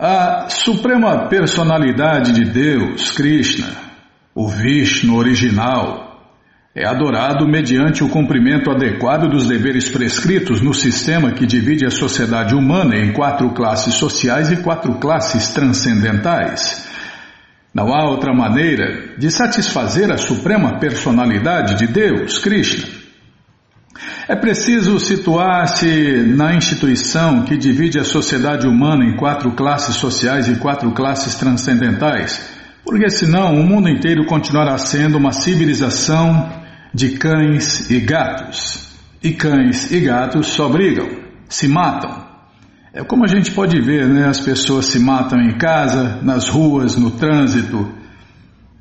A Suprema Personalidade de Deus, Krishna, o Vishnu original, é adorado mediante o cumprimento adequado dos deveres prescritos no sistema que divide a sociedade humana em quatro classes sociais e quatro classes transcendentais. Não há outra maneira de satisfazer a suprema personalidade de Deus, Krishna. É preciso situar-se na instituição que divide a sociedade humana em quatro classes sociais e quatro classes transcendentais, porque senão o mundo inteiro continuará sendo uma civilização de cães e gatos. E cães e gatos só brigam, se matam. É como a gente pode ver, né? As pessoas se matam em casa, nas ruas, no trânsito,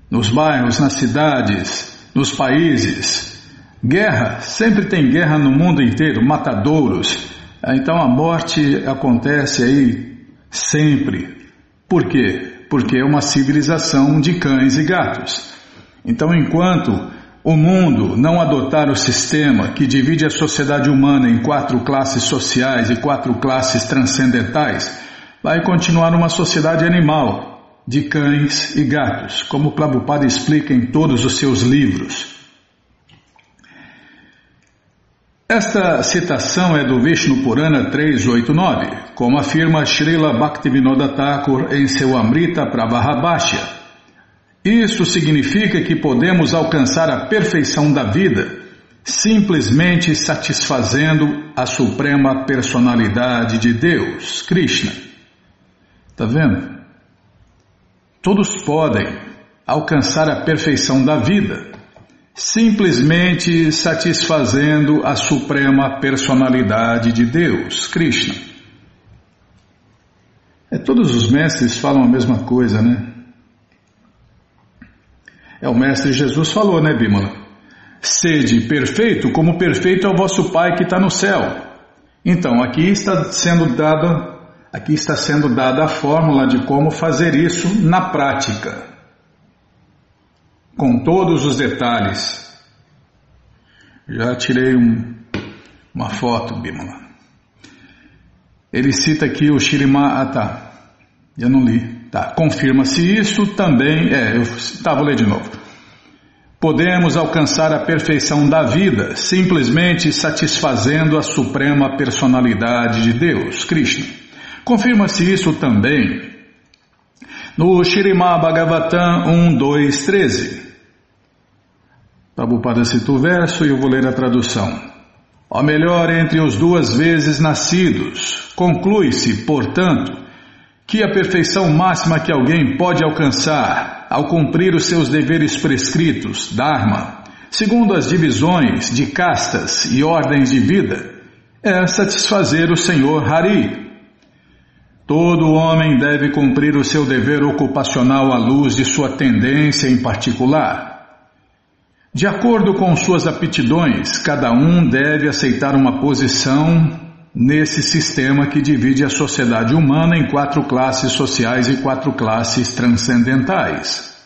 nos bairros, nas cidades, nos países. Guerra, sempre tem guerra no mundo inteiro, matadouros. Então a morte acontece aí sempre. Por quê? Porque é uma civilização de cães e gatos. Então, enquanto o mundo não adotar o sistema que divide a sociedade humana em quatro classes sociais e quatro classes transcendentais, vai continuar uma sociedade animal, de cães e gatos, como Prabhupada explica em todos os seus livros. Esta citação é do Vishnu Purana 389, como afirma Srila Bhaktivinoda Thakur em seu Amrita Pravahabhashya. Isso significa que podemos alcançar a perfeição da vida simplesmente satisfazendo a suprema personalidade de Deus, Krishna. Está vendo? Todos podem alcançar a perfeição da vida simplesmente satisfazendo a suprema personalidade de Deus, Krishna. É, todos os mestres falam a mesma coisa, né? É o Mestre Jesus falou, né, Bímola? Sede perfeito, como perfeito é o vosso Pai que está no céu. Então, aqui está sendo dada, aqui está sendo dada a fórmula de como fazer isso na prática, com todos os detalhes. Já tirei um, uma foto, Bímola. Ele cita aqui o Shirima. Ah, tá. Eu não li. Tá, confirma-se isso também. É, eu tá, vou ler de novo. Podemos alcançar a perfeição da vida simplesmente satisfazendo a suprema personalidade de Deus, Krishna. Confirma-se isso também no Shirimá Bhagavatam 1, 2, 13. Prabhupada cita o verso e eu vou ler a tradução. Ó melhor entre os duas vezes nascidos, conclui-se, portanto, que a perfeição máxima que alguém pode alcançar ao cumprir os seus deveres prescritos, Dharma, segundo as divisões de castas e ordens de vida, é satisfazer o Senhor Hari. Todo homem deve cumprir o seu dever ocupacional à luz de sua tendência em particular. De acordo com suas aptidões, cada um deve aceitar uma posição nesse sistema que divide a sociedade humana em quatro classes sociais e quatro classes transcendentais.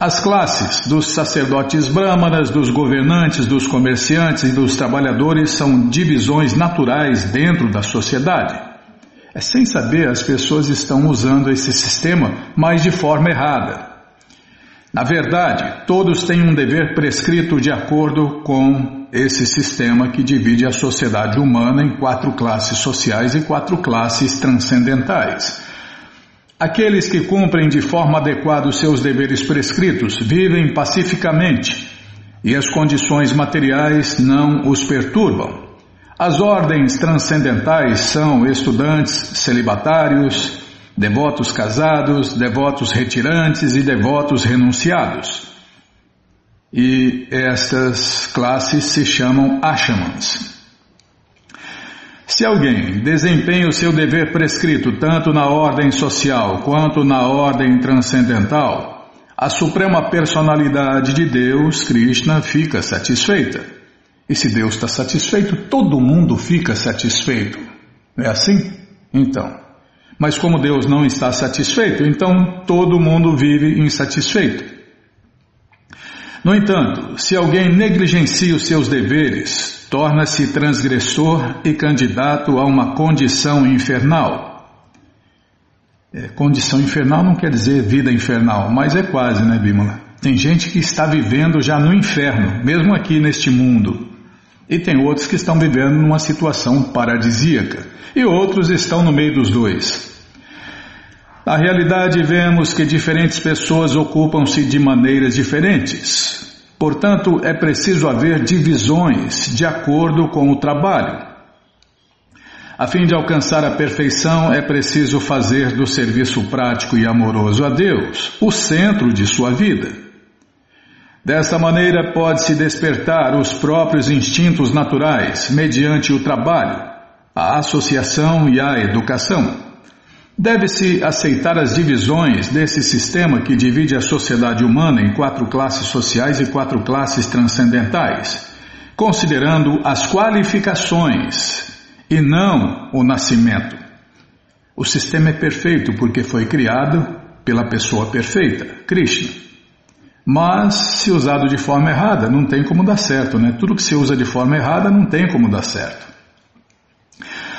As classes dos sacerdotes brahmanas, dos governantes, dos comerciantes e dos trabalhadores são divisões naturais dentro da sociedade. É sem saber, as pessoas estão usando esse sistema, mas de forma errada. Na verdade, todos têm um dever prescrito de acordo com esse sistema que divide a sociedade humana em quatro classes sociais e quatro classes transcendentais. Aqueles que cumprem de forma adequada os seus deveres prescritos vivem pacificamente e as condições materiais não os perturbam. As ordens transcendentais são estudantes, celibatários, devotos casados, devotos retirantes e devotos renunciados. E estas classes se chamam ashamans. Se alguém desempenha o seu dever prescrito tanto na ordem social quanto na ordem transcendental, a suprema personalidade de Deus, Krishna, fica satisfeita. E se Deus está satisfeito, todo mundo fica satisfeito. Não é assim? Então, mas como Deus não está satisfeito, então todo mundo vive insatisfeito. No entanto, se alguém negligencia os seus deveres, torna-se transgressor e candidato a uma condição infernal. É, condição infernal não quer dizer vida infernal, mas é quase, né, Bímola? Tem gente que está vivendo já no inferno, mesmo aqui neste mundo. E tem outros que estão vivendo numa situação paradisíaca. E outros estão no meio dos dois. Na realidade, vemos que diferentes pessoas ocupam-se de maneiras diferentes. Portanto, é preciso haver divisões de acordo com o trabalho. A fim de alcançar a perfeição, é preciso fazer do serviço prático e amoroso a Deus o centro de sua vida. Desta maneira, pode-se despertar os próprios instintos naturais mediante o trabalho, a associação e a educação. Deve-se aceitar as divisões desse sistema que divide a sociedade humana em quatro classes sociais e quatro classes transcendentais, considerando as qualificações e não o nascimento. O sistema é perfeito porque foi criado pela pessoa perfeita, Krishna. Mas, se usado de forma errada, não tem como dar certo, né? Tudo que se usa de forma errada não tem como dar certo.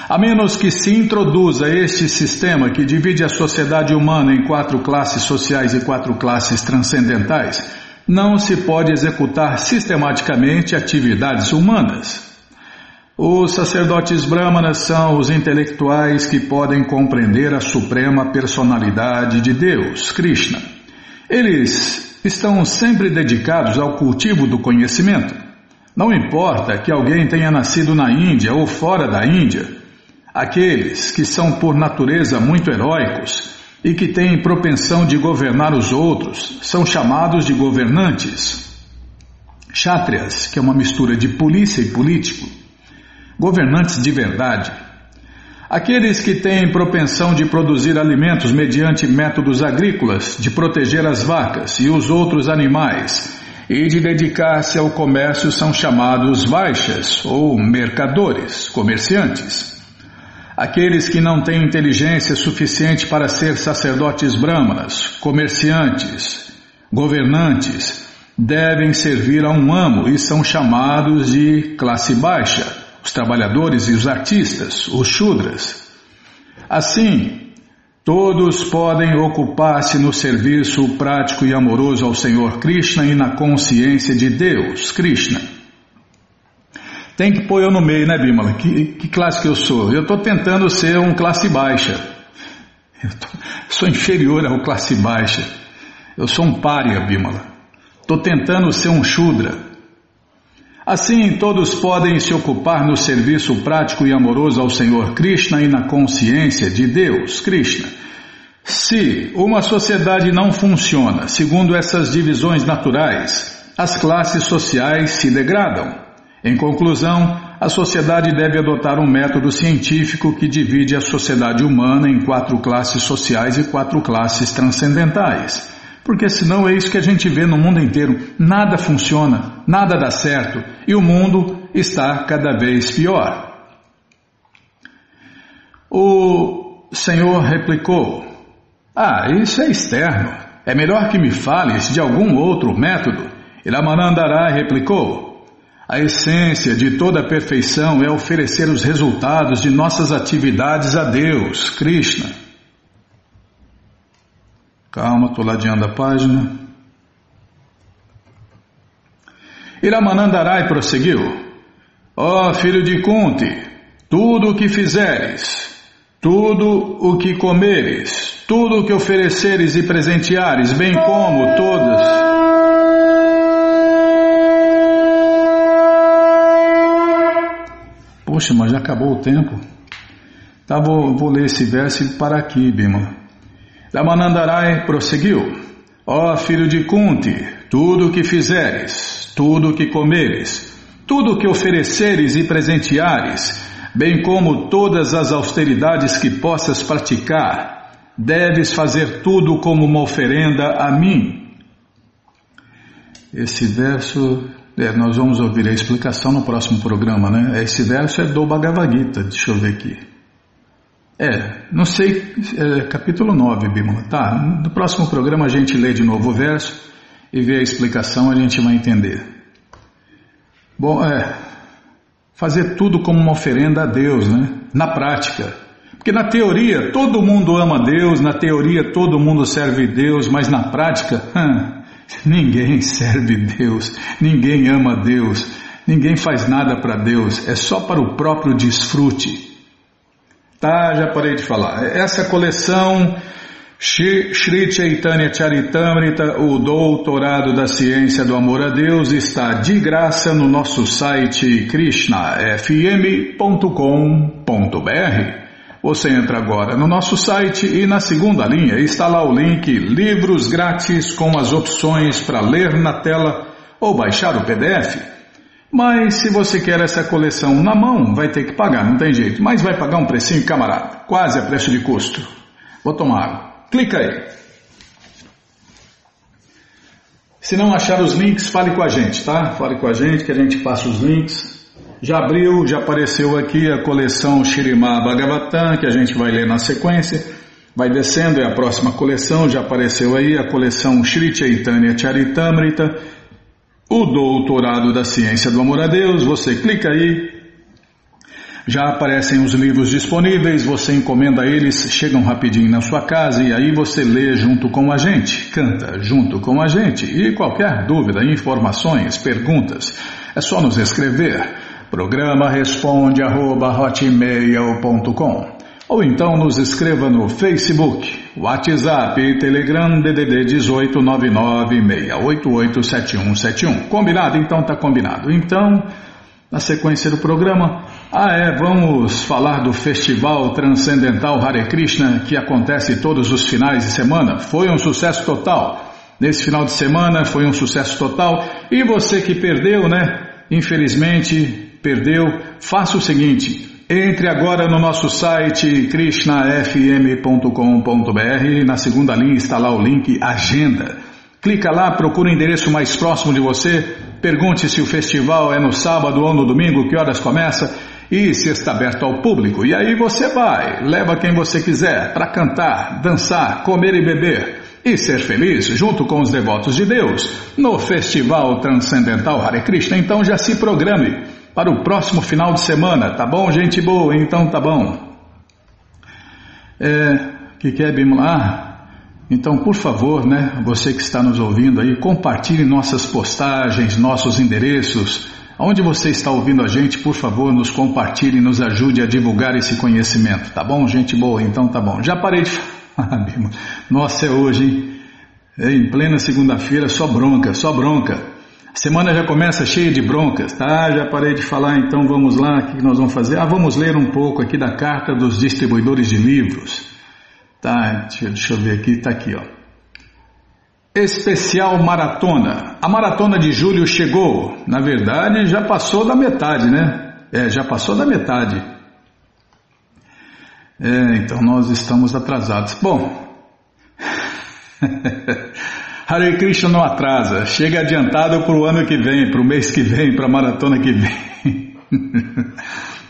A menos que se introduza este sistema que divide a sociedade humana em quatro classes sociais e quatro classes transcendentais, não se pode executar sistematicamente atividades humanas. Os sacerdotes brahmanas são os intelectuais que podem compreender a suprema personalidade de Deus, Krishna. Eles estão sempre dedicados ao cultivo do conhecimento. Não importa que alguém tenha nascido na Índia ou fora da Índia, Aqueles que são por natureza muito heróicos e que têm propensão de governar os outros são chamados de governantes. Chátrias, que é uma mistura de polícia e político. Governantes de verdade. Aqueles que têm propensão de produzir alimentos mediante métodos agrícolas, de proteger as vacas e os outros animais e de dedicar-se ao comércio são chamados baixas ou mercadores, comerciantes. Aqueles que não têm inteligência suficiente para ser sacerdotes brahmanas, comerciantes, governantes, devem servir a um amo e são chamados de classe baixa, os trabalhadores e os artistas, os shudras. Assim, todos podem ocupar-se no serviço prático e amoroso ao Senhor Krishna e na consciência de Deus, Krishna. Tem que pôr eu no meio, né, Bímola? Que, que classe que eu sou? Eu estou tentando ser um classe baixa. Eu tô, sou inferior ao classe baixa. Eu sou um pária, Bímola. Estou tentando ser um Shudra. Assim, todos podem se ocupar no serviço prático e amoroso ao Senhor Krishna e na consciência de Deus, Krishna. Se uma sociedade não funciona segundo essas divisões naturais, as classes sociais se degradam. Em conclusão, a sociedade deve adotar um método científico que divide a sociedade humana em quatro classes sociais e quatro classes transcendentais. Porque senão é isso que a gente vê no mundo inteiro. Nada funciona, nada dá certo e o mundo está cada vez pior. O Senhor replicou: Ah, isso é externo. É melhor que me fales de algum outro método. E Ramanandará replicou: a essência de toda perfeição é oferecer os resultados de nossas atividades a Deus, Krishna. Calma, estou ladeando a página. Iramanandarai prosseguiu: Ó oh, filho de Kunti, tudo o que fizeres, tudo o que comeres, tudo o que ofereceres e presenteares, bem como todas. Poxa, mas já acabou o tempo. Tá, vou, vou ler esse verso e parar aqui, Bima. Ramanandarai prosseguiu. Ó oh, filho de Kunti, tudo o que fizeres, tudo o que comeres, tudo o que ofereceres e presenteares, bem como todas as austeridades que possas praticar, deves fazer tudo como uma oferenda a mim. Esse verso é, nós vamos ouvir a explicação no próximo programa, né? Esse verso é do Bhagavad Gita, deixa eu ver aqui. É, não sei, é, capítulo 9, Bimala. Tá, no próximo programa a gente lê de novo o verso e vê a explicação, a gente vai entender. Bom, é, fazer tudo como uma oferenda a Deus, né? Na prática. Porque na teoria todo mundo ama Deus, na teoria todo mundo serve Deus, mas na prática, hum, ninguém serve Deus, ninguém ama Deus, ninguém faz nada para Deus, é só para o próprio desfrute. Tá, já parei de falar. Essa coleção Shri Chaitanya Charitamrita, o doutorado da ciência do amor a Deus, está de graça no nosso site krishnafm.com.br. Você entra agora no nosso site e na segunda linha está lá o link Livros Grátis com as opções para ler na tela ou baixar o PDF. Mas se você quer essa coleção na mão, vai ter que pagar, não tem jeito. Mas vai pagar um precinho, camarada, quase a preço de custo. Vou tomar água. Clica aí. Se não achar os links, fale com a gente, tá? Fale com a gente que a gente passa os links. Já abriu, já apareceu aqui a coleção Shirimá Bhagavatam, que a gente vai ler na sequência. Vai descendo, é a próxima coleção, já apareceu aí a coleção Shri Chaitanya Charitamrita, o Doutorado da Ciência do Amor a Deus. Você clica aí, já aparecem os livros disponíveis, você encomenda eles, chegam rapidinho na sua casa e aí você lê junto com a gente, canta junto com a gente. E qualquer dúvida, informações, perguntas, é só nos escrever. Programa responde arroba, ou então nos escreva no Facebook, WhatsApp Telegram DDD 18 996887171. Combinado? Então tá combinado. Então na sequência do programa, ah é, vamos falar do Festival Transcendental Hare Krishna que acontece todos os finais de semana. Foi um sucesso total. Nesse final de semana foi um sucesso total. E você que perdeu, né? Infelizmente perdeu. Faça o seguinte: entre agora no nosso site krishnafm.com.br. Na segunda linha está lá o link Agenda. Clica lá, procura o endereço mais próximo de você, pergunte se o festival é no sábado ou no domingo, que horas começa e se está aberto ao público. E aí você vai, leva quem você quiser para cantar, dançar, comer e beber e ser feliz junto com os devotos de Deus no Festival Transcendental Hare Krishna. Então já se programe para o próximo final de semana, tá bom, gente boa? Então tá bom. É, que quer Bimala? Então, por favor, né, você que está nos ouvindo aí, compartilhe nossas postagens, nossos endereços. Onde você está ouvindo a gente, por favor, nos compartilhe e nos ajude a divulgar esse conhecimento, tá bom? Gente boa, então tá bom. Já parei de falar, Nossa, é hoje, hein? É, em plena segunda-feira, só bronca, só bronca. A semana já começa cheia de broncas, tá? Já parei de falar, então vamos lá, o que nós vamos fazer? Ah, vamos ler um pouco aqui da carta dos distribuidores de livros. Tá, deixa eu ver aqui, está aqui, ó. Especial Maratona. A maratona de julho chegou. Na verdade, já passou da metade, né? É, já passou da metade. É, então nós estamos atrasados. Bom, Hare Krishna não atrasa, chega adiantado para o ano que vem, para o mês que vem, para a maratona que vem.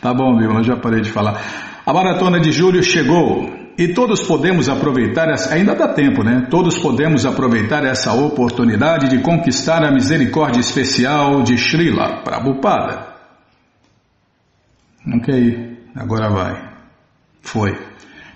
tá bom? Eu já parei de falar. A maratona de julho chegou. E todos podemos aproveitar, essa, ainda dá tempo, né? Todos podemos aproveitar essa oportunidade de conquistar a misericórdia especial de Srila Prabhupada. Ok, agora vai. Foi.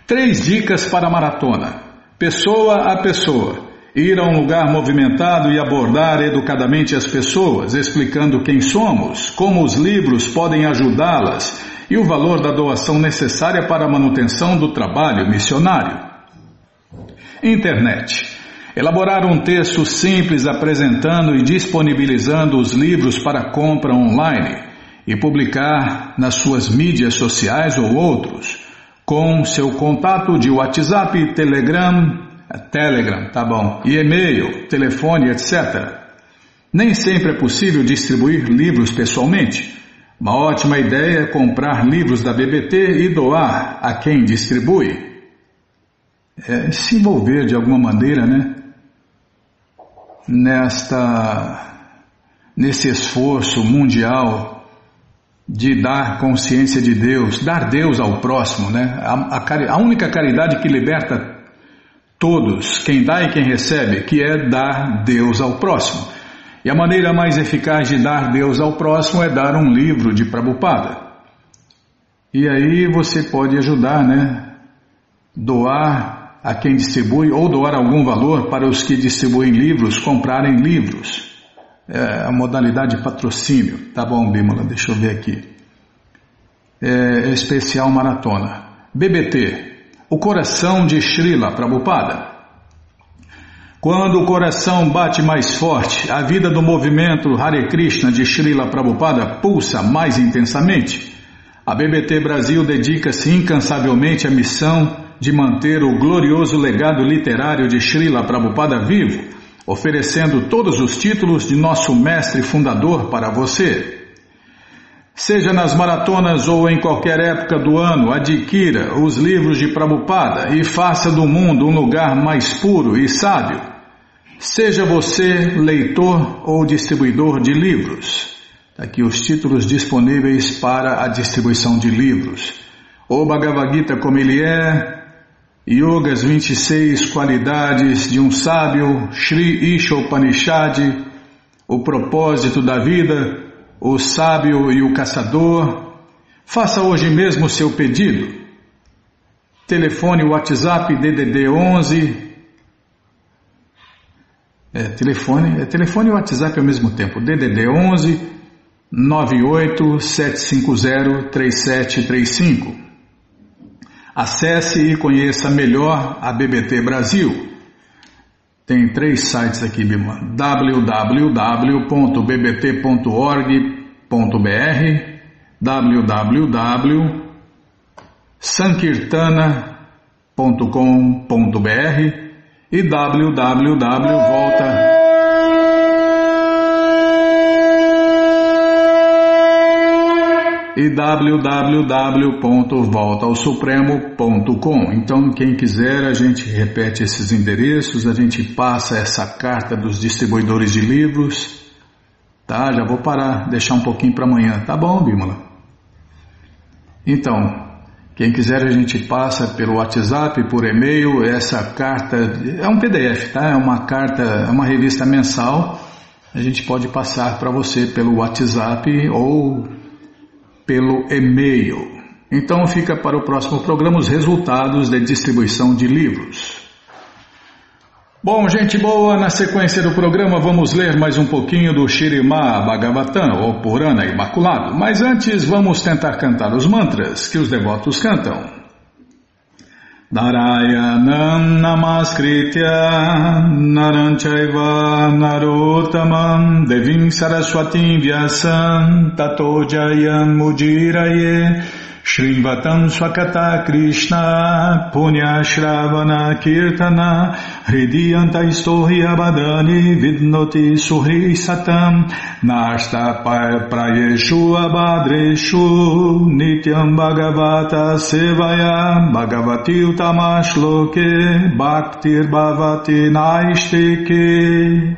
Três dicas para a maratona. Pessoa a pessoa. Ir a um lugar movimentado e abordar educadamente as pessoas, explicando quem somos, como os livros podem ajudá-las e o valor da doação necessária para a manutenção do trabalho missionário. Internet. Elaborar um texto simples apresentando e disponibilizando os livros para compra online e publicar nas suas mídias sociais ou outros, com seu contato de WhatsApp, Telegram, Telegram, tá bom, e e-mail, telefone, etc. Nem sempre é possível distribuir livros pessoalmente. Uma ótima ideia é comprar livros da BBT e doar a quem distribui. É, se envolver de alguma maneira, né? Nesta, nesse esforço mundial de dar consciência de Deus, dar Deus ao próximo, né? A, a, a única caridade que liberta todos, quem dá e quem recebe, que é dar Deus ao próximo. E a maneira mais eficaz de dar Deus ao próximo é dar um livro de Prabhupada. E aí você pode ajudar, né? Doar a quem distribui ou doar algum valor para os que distribuem livros comprarem livros. É a modalidade patrocínio. Tá bom, Bímola, deixa eu ver aqui. É, especial maratona. BBT, o coração de Srila Prabhupada. Quando o coração bate mais forte, a vida do movimento Hare Krishna de Srila Prabhupada pulsa mais intensamente. A BBT Brasil dedica-se incansavelmente à missão de manter o glorioso legado literário de Srila Prabhupada vivo, oferecendo todos os títulos de nosso mestre fundador para você. Seja nas maratonas ou em qualquer época do ano, adquira os livros de Prabhupada e faça do mundo um lugar mais puro e sábio. Seja você leitor ou distribuidor de livros. Tá aqui os títulos disponíveis para a distribuição de livros. O Bhagavad Gita como ele é, Yogas 26 qualidades de um sábio, Sri Ishopanishad, o propósito da vida, o sábio e o caçador. Faça hoje mesmo o seu pedido. Telefone WhatsApp DDD 11 é, telefone, é telefone e WhatsApp ao mesmo tempo. DDD 11 98 750 3735. Acesse e conheça melhor a BBT Brasil. Tem três sites aqui, Bima. www.bbt.org.br www.sankirtana.com.br e www volta e www.voltaosupremo.com. Então, quem quiser, a gente repete esses endereços, a gente passa essa carta dos distribuidores de livros. Tá, já vou parar, deixar um pouquinho para amanhã. Tá bom, Bímola? Então, quem quiser a gente passa pelo WhatsApp, por e-mail, essa carta é um PDF, tá? É uma carta, é uma revista mensal. A gente pode passar para você pelo WhatsApp ou pelo e-mail. Então fica para o próximo programa os resultados da distribuição de livros. Bom, gente boa, na sequência do programa vamos ler mais um pouquinho do Shirimá Bhagavatam, ou Purana Imaculado, mas antes vamos tentar cantar os mantras que os devotos cantam. Narayanam Namaskritya Naranchaiva Narotamam Devim Saraswatim Vyasam Tato Jayam Mudiraye Shrivatam Swakata Krishna Punya Shravana Kirtana Hridiyanta Istohi Abadani Vidnoti Suhri Satam Nashta Prayeshu Abadreshu Nityam Bhagavata Sevaya Bhagavati Utamashloke Bhaktir Bhavati Naistike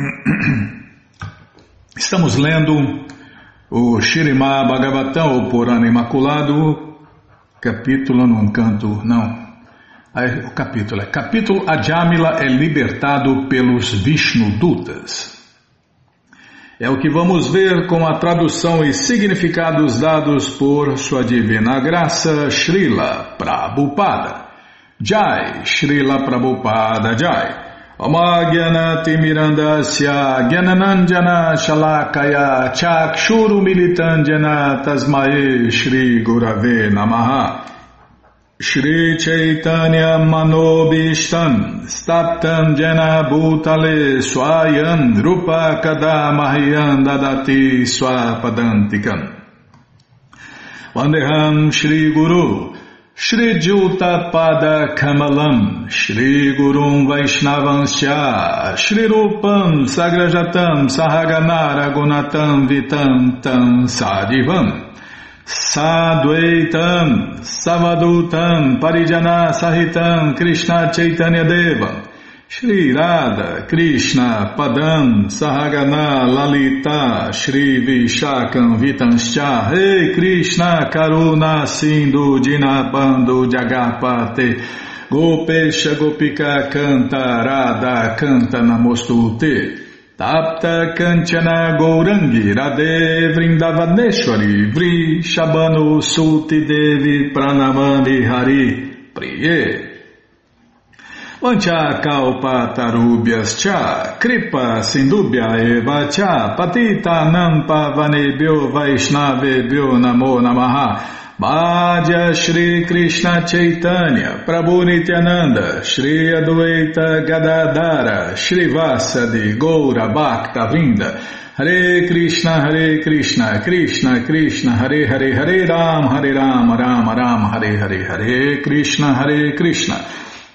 Estamos lendo o Shirimá Bhagavatam, ou Purana Imaculado, capítulo num canto, não, o capítulo é capítulo Ajamila é libertado pelos Vishnu Dutas. É o que vamos ver com a tradução e significados dados por Sua Divina Graça Srila Prabhupada. Jai, Srila Prabhupada Jai. Shalakaya Chakshuru Militandjana Tasmae Shri Gurave Namaha. Shri Chaitanya Manobishtam Staptam Jana Bhutale Swayam Rupa Kadamahyam Dadati Swapadantikam. Vandeham Shri Juta Pada Kamalam, Shri Gurum Vaishnavansya, Shri Rupam Sagrajatam Sahagana Gunatam Vitam Tam Sadivam, Sadvaitam Savadutam Parijana Sahitam Krishna Chaitanya Devam, Shri Radha, Krishna, Padam, Sahagana, Lalita, Shri Vishakam, Vitanscha, Rei Krishna, Karuna, Sindhu, Dinabando, Jagapate, Gopesha, Gopika, Canta, Radha, Canta, Namostute. Tapta Kanchana Gourangi Radhe Vrindavaneshwari Vri Shabano Suti Devi Pranamami Hari Priye Vancha kalpa tarubhyas cha, kripa sindubhya eva cha, patita nampa vanebhyo vaishnavebhyo namo namaha. Madhya Shri Krishna Chaitanya, Prabhu Nityananda, Shri Adwaita Gadadara, Shri Vasadi, Goura Bhakta Vinda, Hare Krishna, Hare Krishna, Krishna Krishna, Hare Hare, Hare Ram, Hare Ram, Ram Ram, Hare Hare, Hare Krishna, Hare Krishna,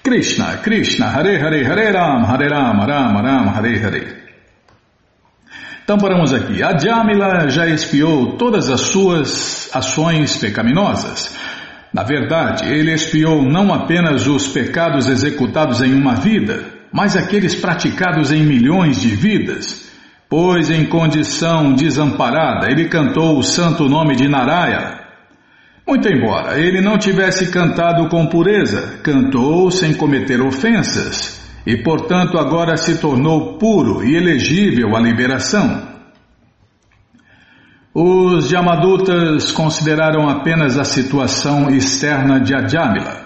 Krishna Krishna, Hare Hare, Hare Ram, Hare Ram, Ram Ram, Hare Hare. Então paramos aqui. A Jamila já espiou todas as suas ações pecaminosas. Na verdade, ele espiou não apenas os pecados executados em uma vida, mas aqueles praticados em milhões de vidas. Pois em condição desamparada ele cantou o santo nome de Narayana. Muito embora ele não tivesse cantado com pureza, cantou sem cometer ofensas e, portanto, agora se tornou puro e elegível à liberação. Os Yamadutas consideraram apenas a situação externa de Ajamila.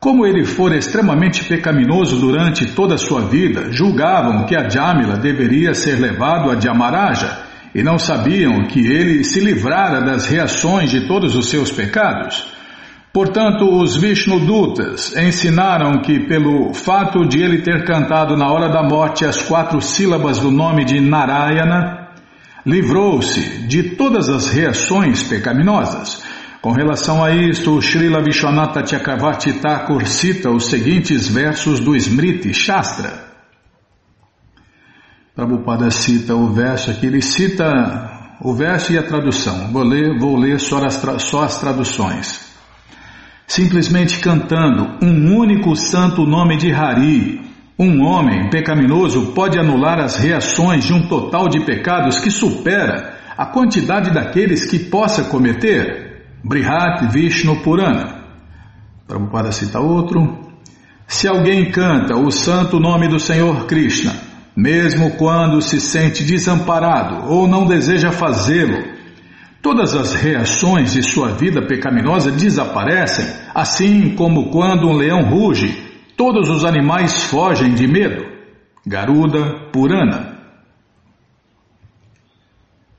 Como ele fora extremamente pecaminoso durante toda a sua vida, julgavam que Ajamila deveria ser levado a Dhyamaraja e não sabiam que ele se livrara das reações de todos os seus pecados. Portanto, os Vishnudutas ensinaram que, pelo fato de ele ter cantado na hora da morte as quatro sílabas do nome de Narayana, livrou-se de todas as reações pecaminosas. Com relação a isto, Srila Vishwanatha Chakravarti Thakur cita os seguintes versos do Smriti Shastra. Prabhupada cita o verso aqui, ele cita o verso e a tradução. Vou ler, vou ler só as, só as traduções simplesmente cantando um único santo nome de Hari. Um homem pecaminoso pode anular as reações de um total de pecados que supera a quantidade daqueles que possa cometer. Brihat Vishnu Purana. Prabhupada cita outro. Se alguém canta o santo nome do Senhor Krishna, mesmo quando se sente desamparado ou não deseja fazê-lo, Todas as reações de sua vida pecaminosa desaparecem, assim como quando um leão ruge, todos os animais fogem de medo. Garuda Purana.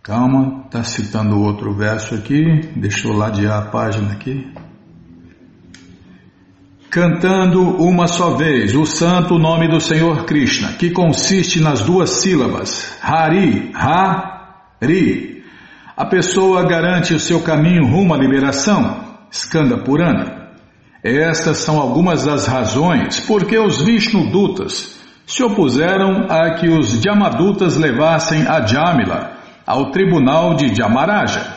Calma, está citando outro verso aqui, deixa eu ladear a página aqui. Cantando uma só vez o santo nome do Senhor Krishna, que consiste nas duas sílabas Hari, Ha-ri, a pessoa garante o seu caminho rumo à liberação, Skanda Purana. Estas são algumas das razões por que os Vishnudutas se opuseram a que os Jamadutas levassem a Jamila ao tribunal de Jamaraja.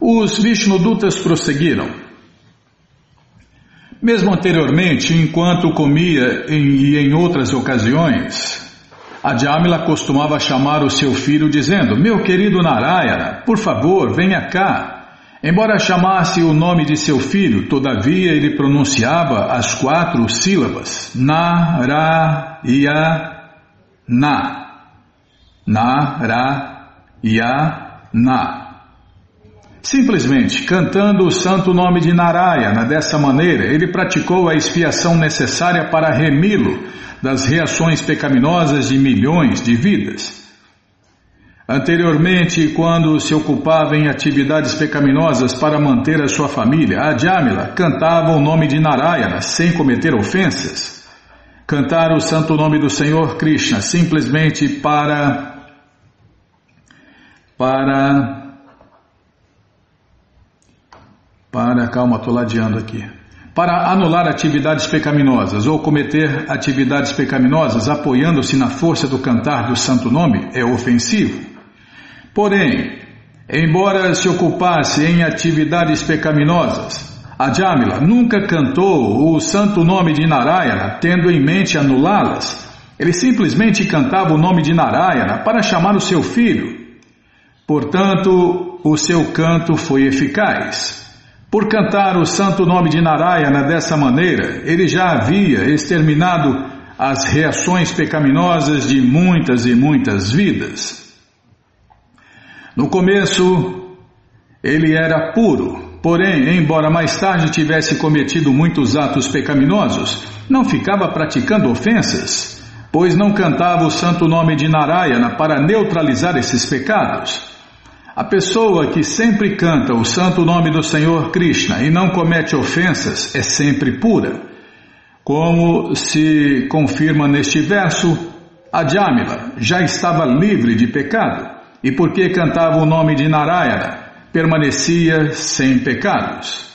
Os Vishnudutas prosseguiram. Mesmo anteriormente, enquanto comia em, e em outras ocasiões, a Jamila costumava chamar o seu filho dizendo: Meu querido Narayana, por favor, venha cá. Embora chamasse o nome de seu filho, todavia ele pronunciava as quatro sílabas Na, Ra, Ya, Na. Na, Ra, Ya, Na. Simplesmente cantando o santo nome de Narayana dessa maneira, ele praticou a expiação necessária para remi-lo das reações pecaminosas de milhões de vidas. Anteriormente, quando se ocupava em atividades pecaminosas para manter a sua família, a Jamila cantava o nome de Narayana sem cometer ofensas. Cantar o santo nome do Senhor Krishna simplesmente para para para, calma, estou ladeando aqui. Para anular atividades pecaminosas ou cometer atividades pecaminosas apoiando-se na força do cantar do santo nome é ofensivo. Porém, embora se ocupasse em atividades pecaminosas, a Jamila nunca cantou o santo nome de Narayana tendo em mente anulá-las. Ele simplesmente cantava o nome de Narayana para chamar o seu filho. Portanto, o seu canto foi eficaz. Por cantar o santo nome de Narayana dessa maneira, ele já havia exterminado as reações pecaminosas de muitas e muitas vidas. No começo, ele era puro, porém, embora mais tarde tivesse cometido muitos atos pecaminosos, não ficava praticando ofensas, pois não cantava o santo nome de Narayana para neutralizar esses pecados. A pessoa que sempre canta o santo nome do Senhor Krishna e não comete ofensas é sempre pura. Como se confirma neste verso, a Jamila já estava livre de pecado e porque cantava o nome de Narayana, permanecia sem pecados.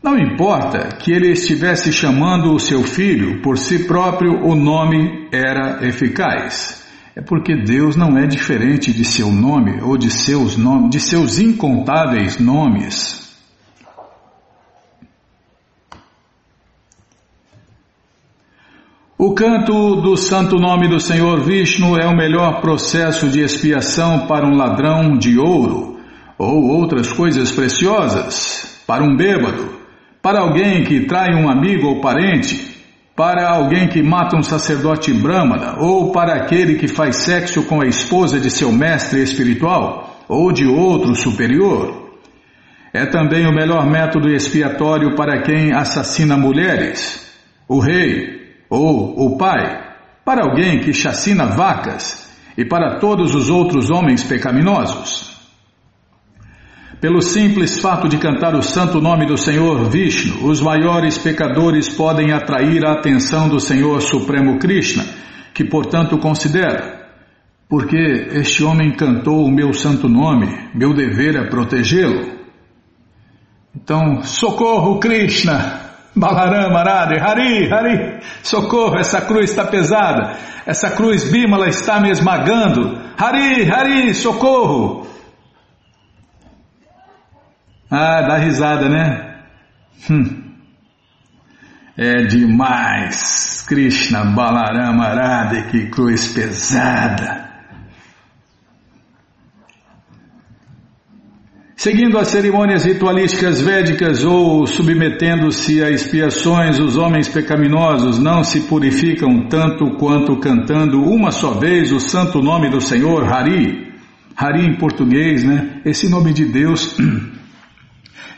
Não importa que ele estivesse chamando o seu filho por si próprio, o nome era eficaz é porque Deus não é diferente de seu nome ou de seus nomes, de seus incontáveis nomes. O canto do santo nome do Senhor Vishnu é o melhor processo de expiação para um ladrão de ouro ou outras coisas preciosas, para um bêbado, para alguém que trai um amigo ou parente, para alguém que mata um sacerdote brahmana, ou para aquele que faz sexo com a esposa de seu mestre espiritual, ou de outro superior. É também o melhor método expiatório para quem assassina mulheres, o rei ou o pai, para alguém que chacina vacas e para todos os outros homens pecaminosos. Pelo simples fato de cantar o santo nome do Senhor Vishnu, os maiores pecadores podem atrair a atenção do Senhor Supremo Krishna, que portanto considera: porque este homem cantou o meu santo nome, meu dever é protegê-lo. Então, socorro Krishna! Balarama, Radha, Hari, Hari, socorro, essa cruz está pesada, essa cruz Bimala está me esmagando, Hari, Hari, socorro! Ah, dá risada, né? Hum. É demais. Krishna Balarama Radha, que cruz pesada. Seguindo as cerimônias ritualísticas védicas ou submetendo-se a expiações, os homens pecaminosos não se purificam tanto quanto cantando uma só vez o santo nome do Senhor, Hari. Hari em português, né? Esse nome de Deus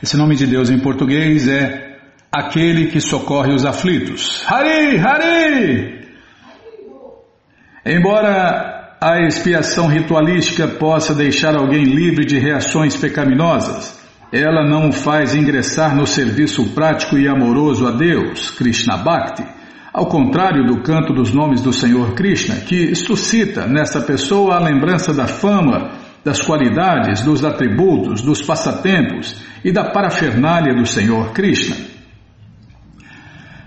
Esse nome de Deus em português é aquele que socorre os aflitos. Hari, Hari! Embora a expiação ritualística possa deixar alguém livre de reações pecaminosas, ela não o faz ingressar no serviço prático e amoroso a Deus, Krishna Bhakti, ao contrário do canto dos nomes do Senhor Krishna, que suscita nessa pessoa a lembrança da fama das qualidades, dos atributos, dos passatempos e da parafernália do Senhor Krishna.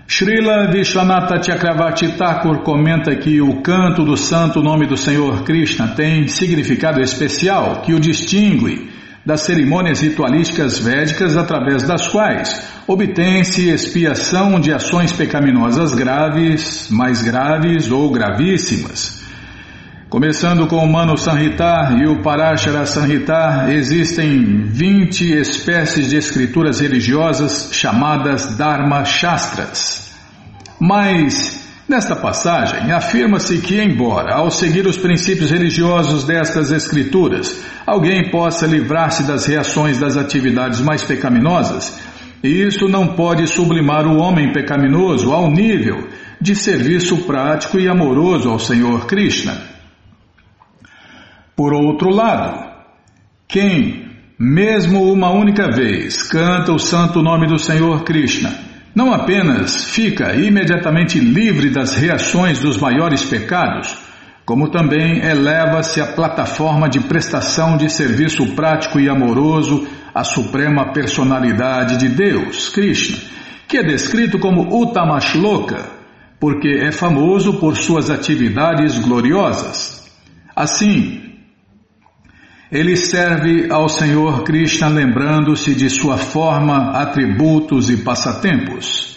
Srila Vishwanatha Chakravarti Thakur comenta que o canto do santo nome do Senhor Krishna tem significado especial que o distingue das cerimônias ritualísticas védicas através das quais obtém-se expiação de ações pecaminosas graves, mais graves ou gravíssimas. Começando com o Mano Sanhita e o Parashara Sanhita, existem 20 espécies de escrituras religiosas chamadas Dharma Shastras. Mas, nesta passagem, afirma-se que, embora, ao seguir os princípios religiosos destas escrituras, alguém possa livrar-se das reações das atividades mais pecaminosas, isso não pode sublimar o homem pecaminoso ao nível de serviço prático e amoroso ao Senhor Krishna. Por outro lado, quem, mesmo uma única vez, canta o santo nome do Senhor Krishna, não apenas fica imediatamente livre das reações dos maiores pecados, como também eleva-se à plataforma de prestação de serviço prático e amoroso à suprema personalidade de Deus, Krishna, que é descrito como Utamashloka, porque é famoso por suas atividades gloriosas. Assim, ele serve ao Senhor Krishna lembrando-se de sua forma, atributos e passatempos.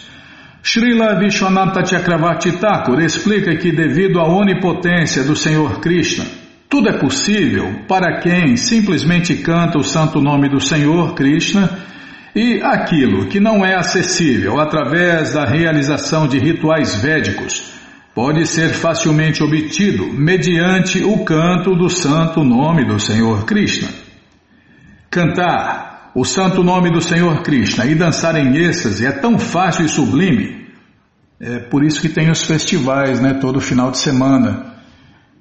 Srila Vishwanatha Chakravarti Thakur explica que devido à onipotência do Senhor Krishna, tudo é possível para quem simplesmente canta o santo nome do Senhor Krishna E aquilo que não é acessível através da realização de rituais védicos pode ser facilmente obtido mediante o canto do santo nome do Senhor Krishna. Cantar o santo nome do Senhor Krishna e dançar em êxtase é tão fácil e sublime. É por isso que tem os festivais, né, todo final de semana,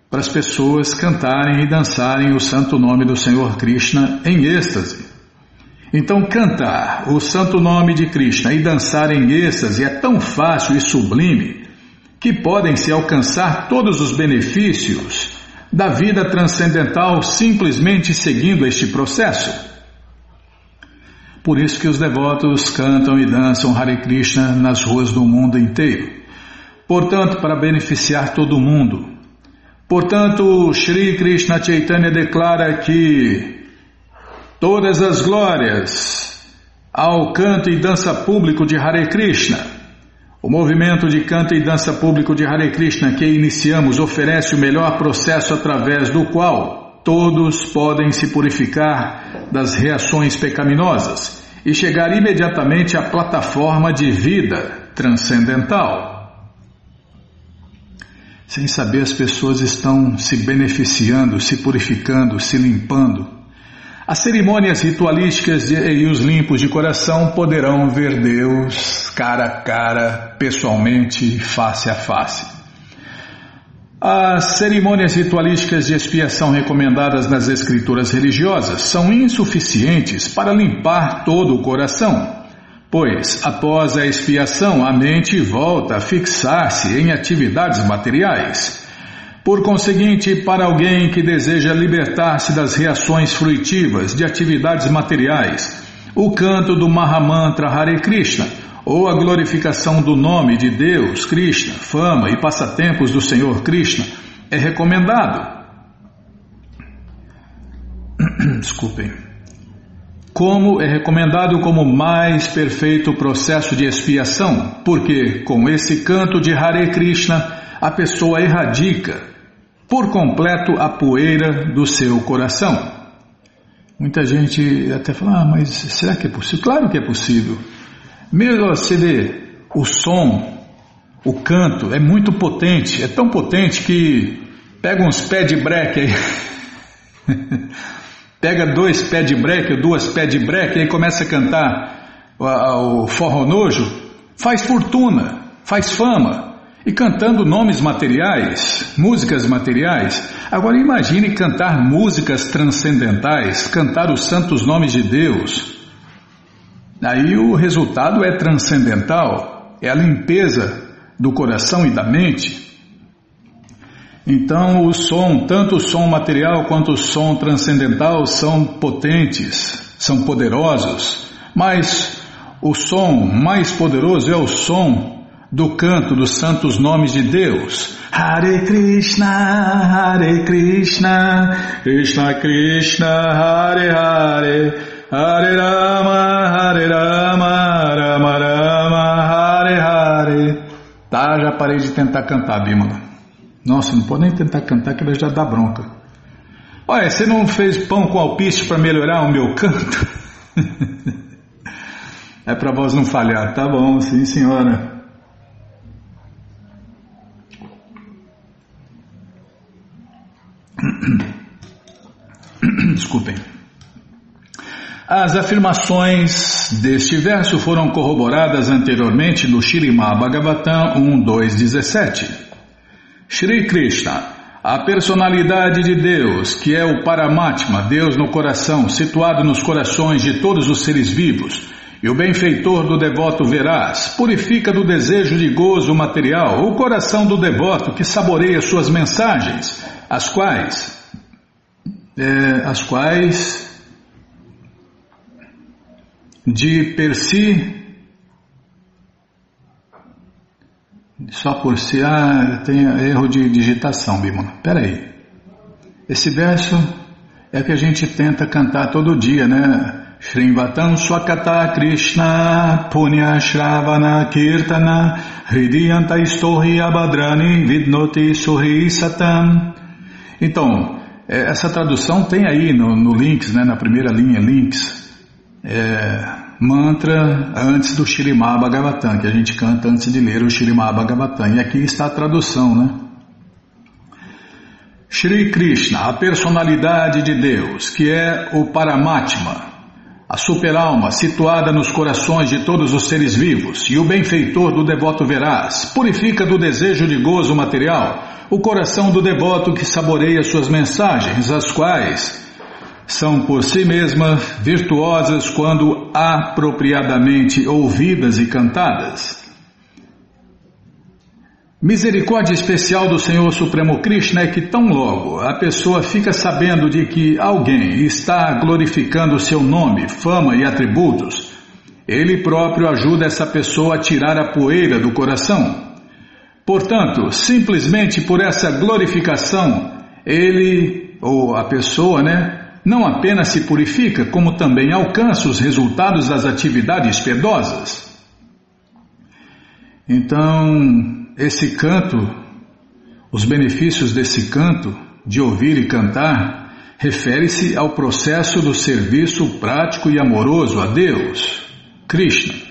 para as pessoas cantarem e dançarem o santo nome do Senhor Krishna em êxtase. Então, cantar o santo nome de Krishna e dançar em êxtase é tão fácil e sublime que podem se alcançar todos os benefícios da vida transcendental simplesmente seguindo este processo. Por isso que os devotos cantam e dançam Hare Krishna nas ruas do mundo inteiro. Portanto, para beneficiar todo mundo. Portanto, Sri Krishna Chaitanya declara que todas as glórias ao canto e dança público de Hare Krishna. O movimento de canto e dança público de Hare Krishna que iniciamos oferece o melhor processo através do qual todos podem se purificar das reações pecaminosas e chegar imediatamente à plataforma de vida transcendental. Sem saber, as pessoas estão se beneficiando, se purificando, se limpando as cerimônias ritualísticas e os limpos de coração poderão ver Deus cara a cara, pessoalmente, face a face. As cerimônias ritualísticas de expiação recomendadas nas escrituras religiosas são insuficientes para limpar todo o coração, pois após a expiação a mente volta a fixar-se em atividades materiais. Por conseguinte, para alguém que deseja libertar-se das reações fruitivas de atividades materiais, o canto do Mahamantra Hare Krishna ou a glorificação do nome de Deus, Krishna, fama e passatempos do Senhor Krishna é recomendado. Desculpem. Como é recomendado como mais perfeito processo de expiação, porque com esse canto de Hare Krishna a pessoa erradica por completo a poeira do seu coração. Muita gente até fala, ah, mas será que é possível? Claro que é possível. Mesmo você vê, o som, o canto é muito potente, é tão potente que pega uns pés de breque aí, pega dois pés de breque ou duas pés de breque e aí começa a cantar o, o forró nojo, faz fortuna, faz fama, e cantando nomes materiais, músicas materiais. Agora imagine cantar músicas transcendentais, cantar os santos nomes de Deus. Aí o resultado é transcendental, é a limpeza do coração e da mente. Então o som, tanto o som material quanto o som transcendental são potentes, são poderosos, mas o som mais poderoso é o som do canto dos santos nomes de Deus. Hare Krishna, Hare Krishna, Krishna Krishna, Hare Hare, Hare Rama, Hare Rama, Rama Rama, Hare Hare. Tá, já parei de tentar cantar, Bímola. Nossa, não pode nem tentar cantar que ela já dá bronca. Olha, você não fez pão com alpiste para melhorar o meu canto? é para voz não falhar, tá bom, sim senhora. Desculpem. As afirmações deste verso foram corroboradas anteriormente no Shirimá Bhagavatam 1.2.17. Shri Krishna, a personalidade de Deus, que é o Paramatma, Deus no coração, situado nos corações de todos os seres vivos, e o benfeitor do devoto veraz, purifica do desejo de gozo material o coração do devoto que saboreia suas mensagens, as quais é, as quais de per si só por si ah, tem erro de digitação, Bimala. Espera aí. Esse verso é que a gente tenta cantar todo dia, né? Shrimvatam Swakata Krishna Punya Shravana Kirtana Hridiyanta Istohi Abhadrani Vidnoti Suhi Satam Então, é, essa tradução tem aí no, no links, né, na primeira linha links. É, mantra antes do Shirimá Bhagavatam, que a gente canta antes de ler o Shirimá Bhagavatam. E aqui está a tradução, né? Shri Krishna, a personalidade de Deus, que é o Paramatma, a superalma situada nos corações de todos os seres vivos e o benfeitor do devoto veraz, purifica do desejo de gozo material o coração do devoto que saboreia suas mensagens, as quais são por si mesmas virtuosas quando apropriadamente ouvidas e cantadas. Misericórdia especial do Senhor Supremo Krishna é que tão logo a pessoa fica sabendo de que alguém está glorificando seu nome, fama e atributos, ele próprio ajuda essa pessoa a tirar a poeira do coração. Portanto, simplesmente por essa glorificação, ele ou a pessoa, né, não apenas se purifica, como também alcança os resultados das atividades piedosas. Então, esse canto, os benefícios desse canto, de ouvir e cantar, refere-se ao processo do serviço prático e amoroso a Deus, Krishna.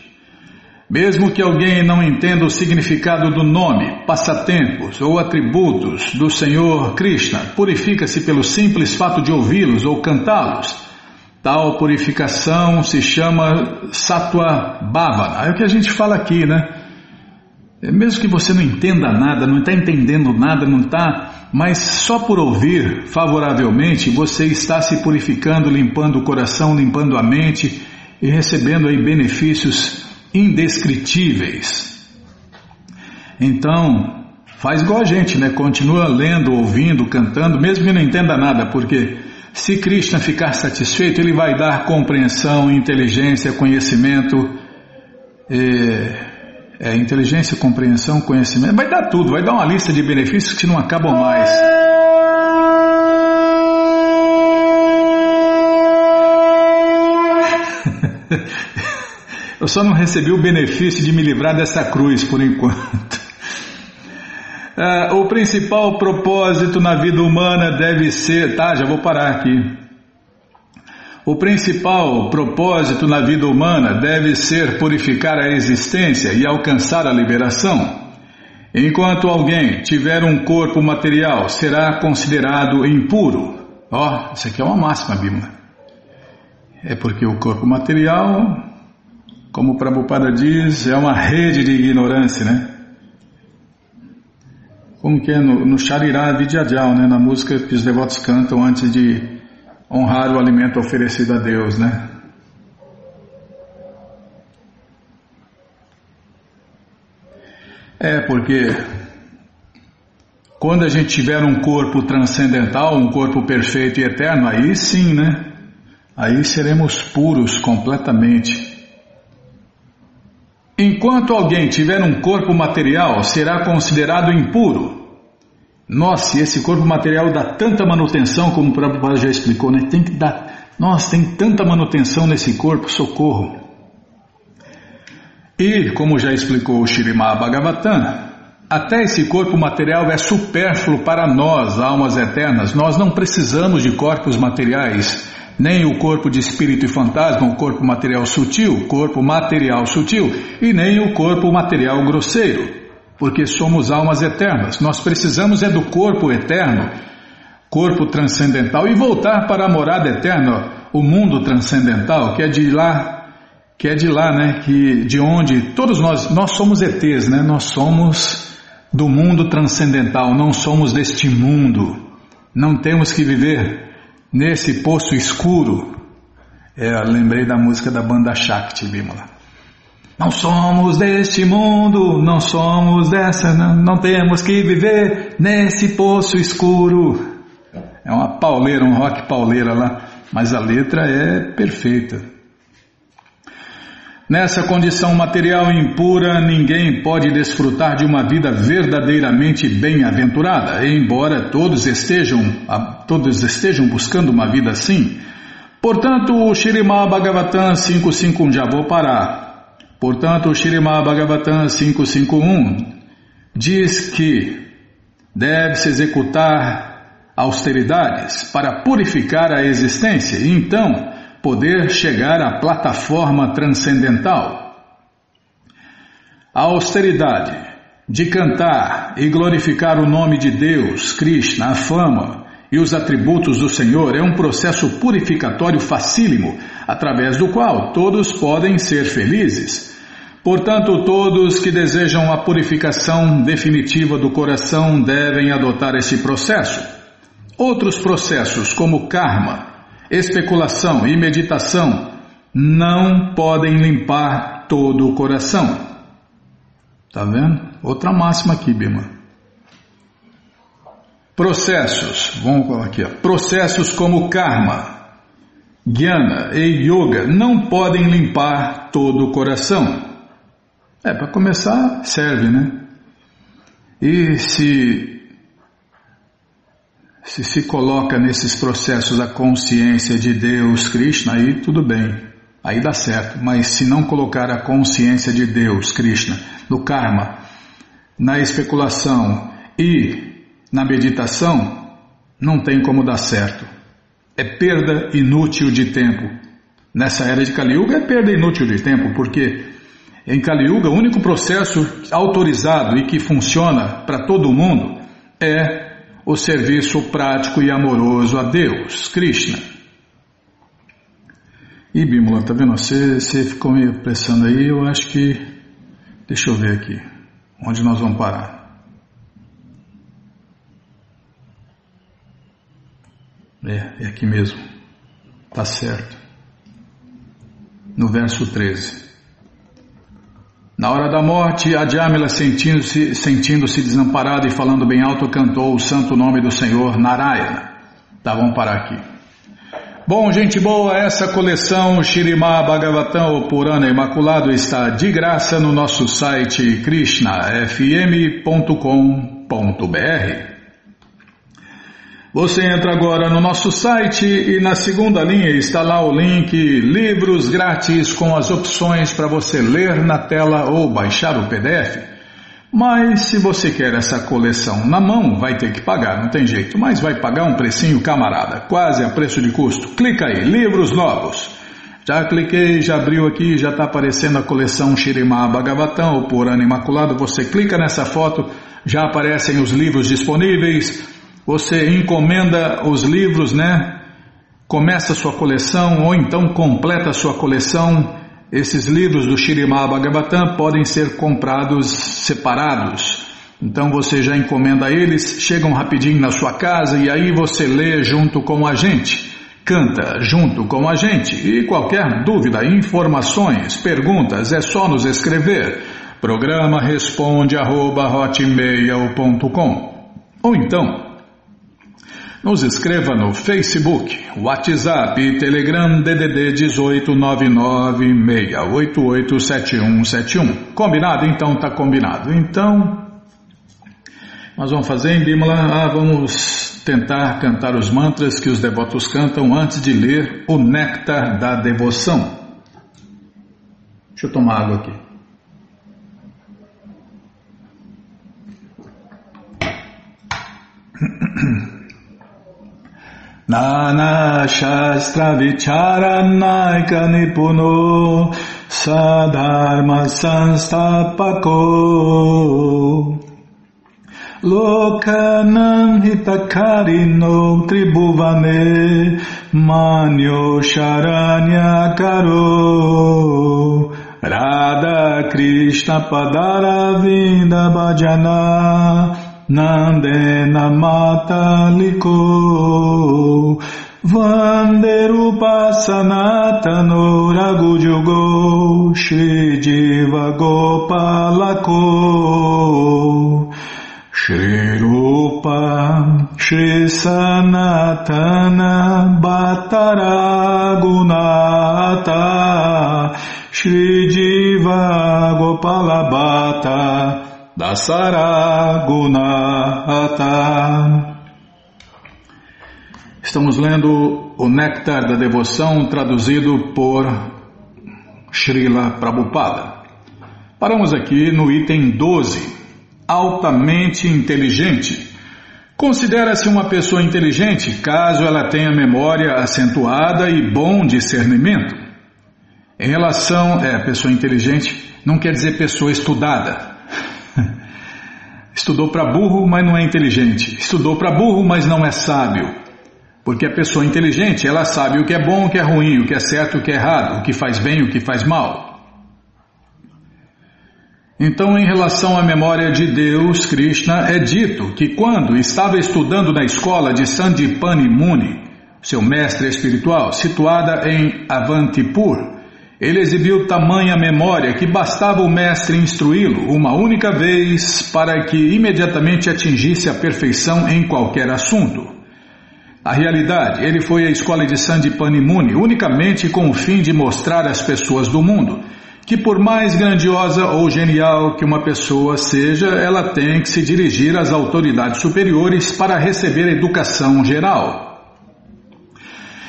Mesmo que alguém não entenda o significado do nome, passatempos ou atributos do Senhor Krishna, purifica-se pelo simples fato de ouvi-los ou cantá-los. Tal purificação se chama Sattva Bhavana. É o que a gente fala aqui, né? É, mesmo que você não entenda nada, não está entendendo nada, não está, mas só por ouvir favoravelmente você está se purificando, limpando o coração, limpando a mente e recebendo aí benefícios indescritíveis. Então, faz igual a gente, né? Continua lendo, ouvindo, cantando, mesmo que não entenda nada, porque se Krishna ficar satisfeito, ele vai dar compreensão, inteligência, conhecimento. Eh, é, inteligência, compreensão, conhecimento, vai dar tudo, vai dar uma lista de benefícios que não acabam mais. Eu só não recebi o benefício de me livrar dessa cruz por enquanto. Uh, o principal propósito na vida humana deve ser. Tá, já vou parar aqui. O principal propósito na vida humana deve ser purificar a existência e alcançar a liberação. Enquanto alguém tiver um corpo material, será considerado impuro. Ó, oh, isso aqui é uma máxima, Bima. É porque o corpo material, como o Prabhupada diz, é uma rede de ignorância, né? Como que é no, no Sharirá Vidyajal, né? Na música que os devotos cantam antes de honrar o alimento oferecido a Deus, né? É, porque quando a gente tiver um corpo transcendental, um corpo perfeito e eterno, aí sim, né? Aí seremos puros completamente. Enquanto alguém tiver um corpo material, será considerado impuro. Nossa, esse corpo material dá tanta manutenção, como o próprio Pai já explicou, né? Tem que dar. Nossa, tem tanta manutenção nesse corpo, socorro. E, como já explicou o Shirimá Bhagavatam, até esse corpo material é supérfluo para nós, almas eternas. Nós não precisamos de corpos materiais, nem o corpo de espírito e fantasma, o corpo material sutil, corpo material sutil, e nem o corpo material grosseiro porque somos almas eternas. Nós precisamos é do corpo eterno, corpo transcendental e voltar para a morada eterna, o mundo transcendental, que é de lá, que é de lá, né, que de onde todos nós, nós somos ETs, né? Nós somos do mundo transcendental, não somos deste mundo. Não temos que viver nesse poço escuro. É, lembrei da música da banda Shakti, Bimala. Não somos deste mundo, não somos dessa, não, não temos que viver nesse poço escuro. É uma pauleira, um rock pauleira lá, mas a letra é perfeita. Nessa condição material impura, ninguém pode desfrutar de uma vida verdadeiramente bem-aventurada, embora todos estejam, todos estejam buscando uma vida assim. Portanto, o Shirimá Bhagavatam 551, já vou parar. Portanto, o Shirimá Bhagavatam 551 diz que deve-se executar austeridades para purificar a existência. Então, poder chegar à plataforma transcendental. A austeridade de cantar e glorificar o nome de Deus, Krishna, a fama e os atributos do Senhor é um processo purificatório facílimo, através do qual todos podem ser felizes. Portanto, todos que desejam a purificação definitiva do coração devem adotar esse processo. Outros processos, como karma, especulação e meditação, não podem limpar todo o coração. Tá vendo? Outra máxima aqui, Bima. Processos, vamos aqui, ó. processos como karma, jnana e yoga não podem limpar todo o coração. É, para começar, serve, né? E se, se se coloca nesses processos a consciência de Deus, Krishna, aí tudo bem, aí dá certo. Mas se não colocar a consciência de Deus, Krishna, no karma, na especulação e na meditação, não tem como dar certo. É perda inútil de tempo. Nessa era de Kali Yuga é perda inútil de tempo, porque em Kali Yuga, o único processo autorizado e que funciona para todo mundo é o serviço prático e amoroso a Deus, Krishna. E Bimala, tá vendo? Você, você ficou me pressando aí, eu acho que. Deixa eu ver aqui. Onde nós vamos parar? É, é aqui mesmo. Tá certo. No verso 13. Na hora da morte, a Jamila, sentindo-se sentindo desamparada e falando bem alto, cantou o santo nome do Senhor Narayana. Tá, vamos parar aqui. Bom, gente boa, essa coleção Shirimá Bhagavatam, Purana Imaculado, está de graça no nosso site krishnafm.com.br. Você entra agora no nosso site e na segunda linha está lá o link Livros Grátis com as opções para você ler na tela ou baixar o PDF. Mas se você quer essa coleção na mão, vai ter que pagar, não tem jeito, mas vai pagar um precinho camarada, quase a preço de custo. Clica aí, livros novos. Já cliquei, já abriu aqui, já está aparecendo a coleção Shirimá Bhagavatam, o Purana Imaculado. Você clica nessa foto, já aparecem os livros disponíveis você encomenda os livros, né? Começa a sua coleção ou então completa a sua coleção. Esses livros do Shirimá Bhagavatam podem ser comprados separados. Então você já encomenda eles, chegam rapidinho na sua casa e aí você lê junto com a gente. Canta junto com a gente e qualquer dúvida, informações, perguntas é só nos escrever. Programa responde arroba, ou então nos escreva no Facebook, WhatsApp Telegram DDD 18996887171. Combinado? Então tá combinado. Então, nós vamos fazer em Bimala, ah, vamos tentar cantar os mantras que os devotos cantam antes de ler o néctar da devoção. Deixa eu tomar água aqui. Nana Shastra Vicharanaika Nipuno Sadharma Sanstapako. Lokanam Hitakarino Tribhuvane Manyo Sharanya Karo. Radha Krishna Padara Vinda Bhajana Nandena Mataliko Vanderupa Sanatano Ragujugo Shri Jiva Gopalako Shri Rupa Shri Sanatana Bhattaragunata Shri Gopalabhata Dasaragunata. Estamos lendo o Néctar da Devoção, traduzido por Srila Prabhupada. Paramos aqui no item 12, altamente inteligente. Considera-se uma pessoa inteligente caso ela tenha memória acentuada e bom discernimento. Em relação. É, pessoa inteligente não quer dizer pessoa estudada. Estudou para burro, mas não é inteligente. Estudou para burro, mas não é sábio. Porque a pessoa inteligente, ela sabe o que é bom, o que é ruim, o que é certo, o que é errado, o que faz bem, o que faz mal. Então, em relação à memória de Deus, Krishna, é dito que quando estava estudando na escola de Sandipani Muni, seu mestre espiritual, situada em Avantipur, ele exibiu tamanha memória que bastava o mestre instruí-lo uma única vez para que imediatamente atingisse a perfeição em qualquer assunto. Na realidade, ele foi à escola de Sandipani Muni unicamente com o fim de mostrar às pessoas do mundo que por mais grandiosa ou genial que uma pessoa seja, ela tem que se dirigir às autoridades superiores para receber educação geral.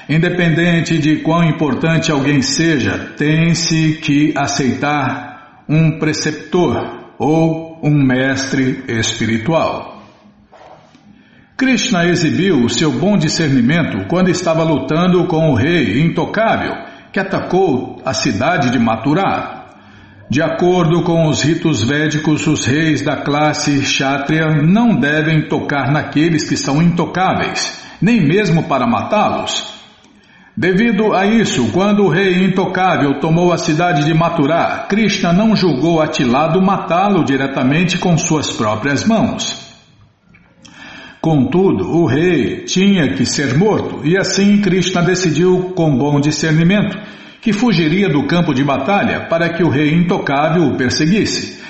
Independente de quão importante alguém seja, tem-se que aceitar um preceptor ou um mestre espiritual. Krishna exibiu o seu bom discernimento quando estava lutando com o rei intocável que atacou a cidade de Maturá. De acordo com os ritos védicos, os reis da classe Kshatriya não devem tocar naqueles que são intocáveis, nem mesmo para matá-los. Devido a isso, quando o rei intocável tomou a cidade de Maturá, Krishna não julgou atilado matá-lo diretamente com suas próprias mãos. Contudo, o rei tinha que ser morto, e assim Krishna decidiu, com bom discernimento, que fugiria do campo de batalha para que o rei intocável o perseguisse.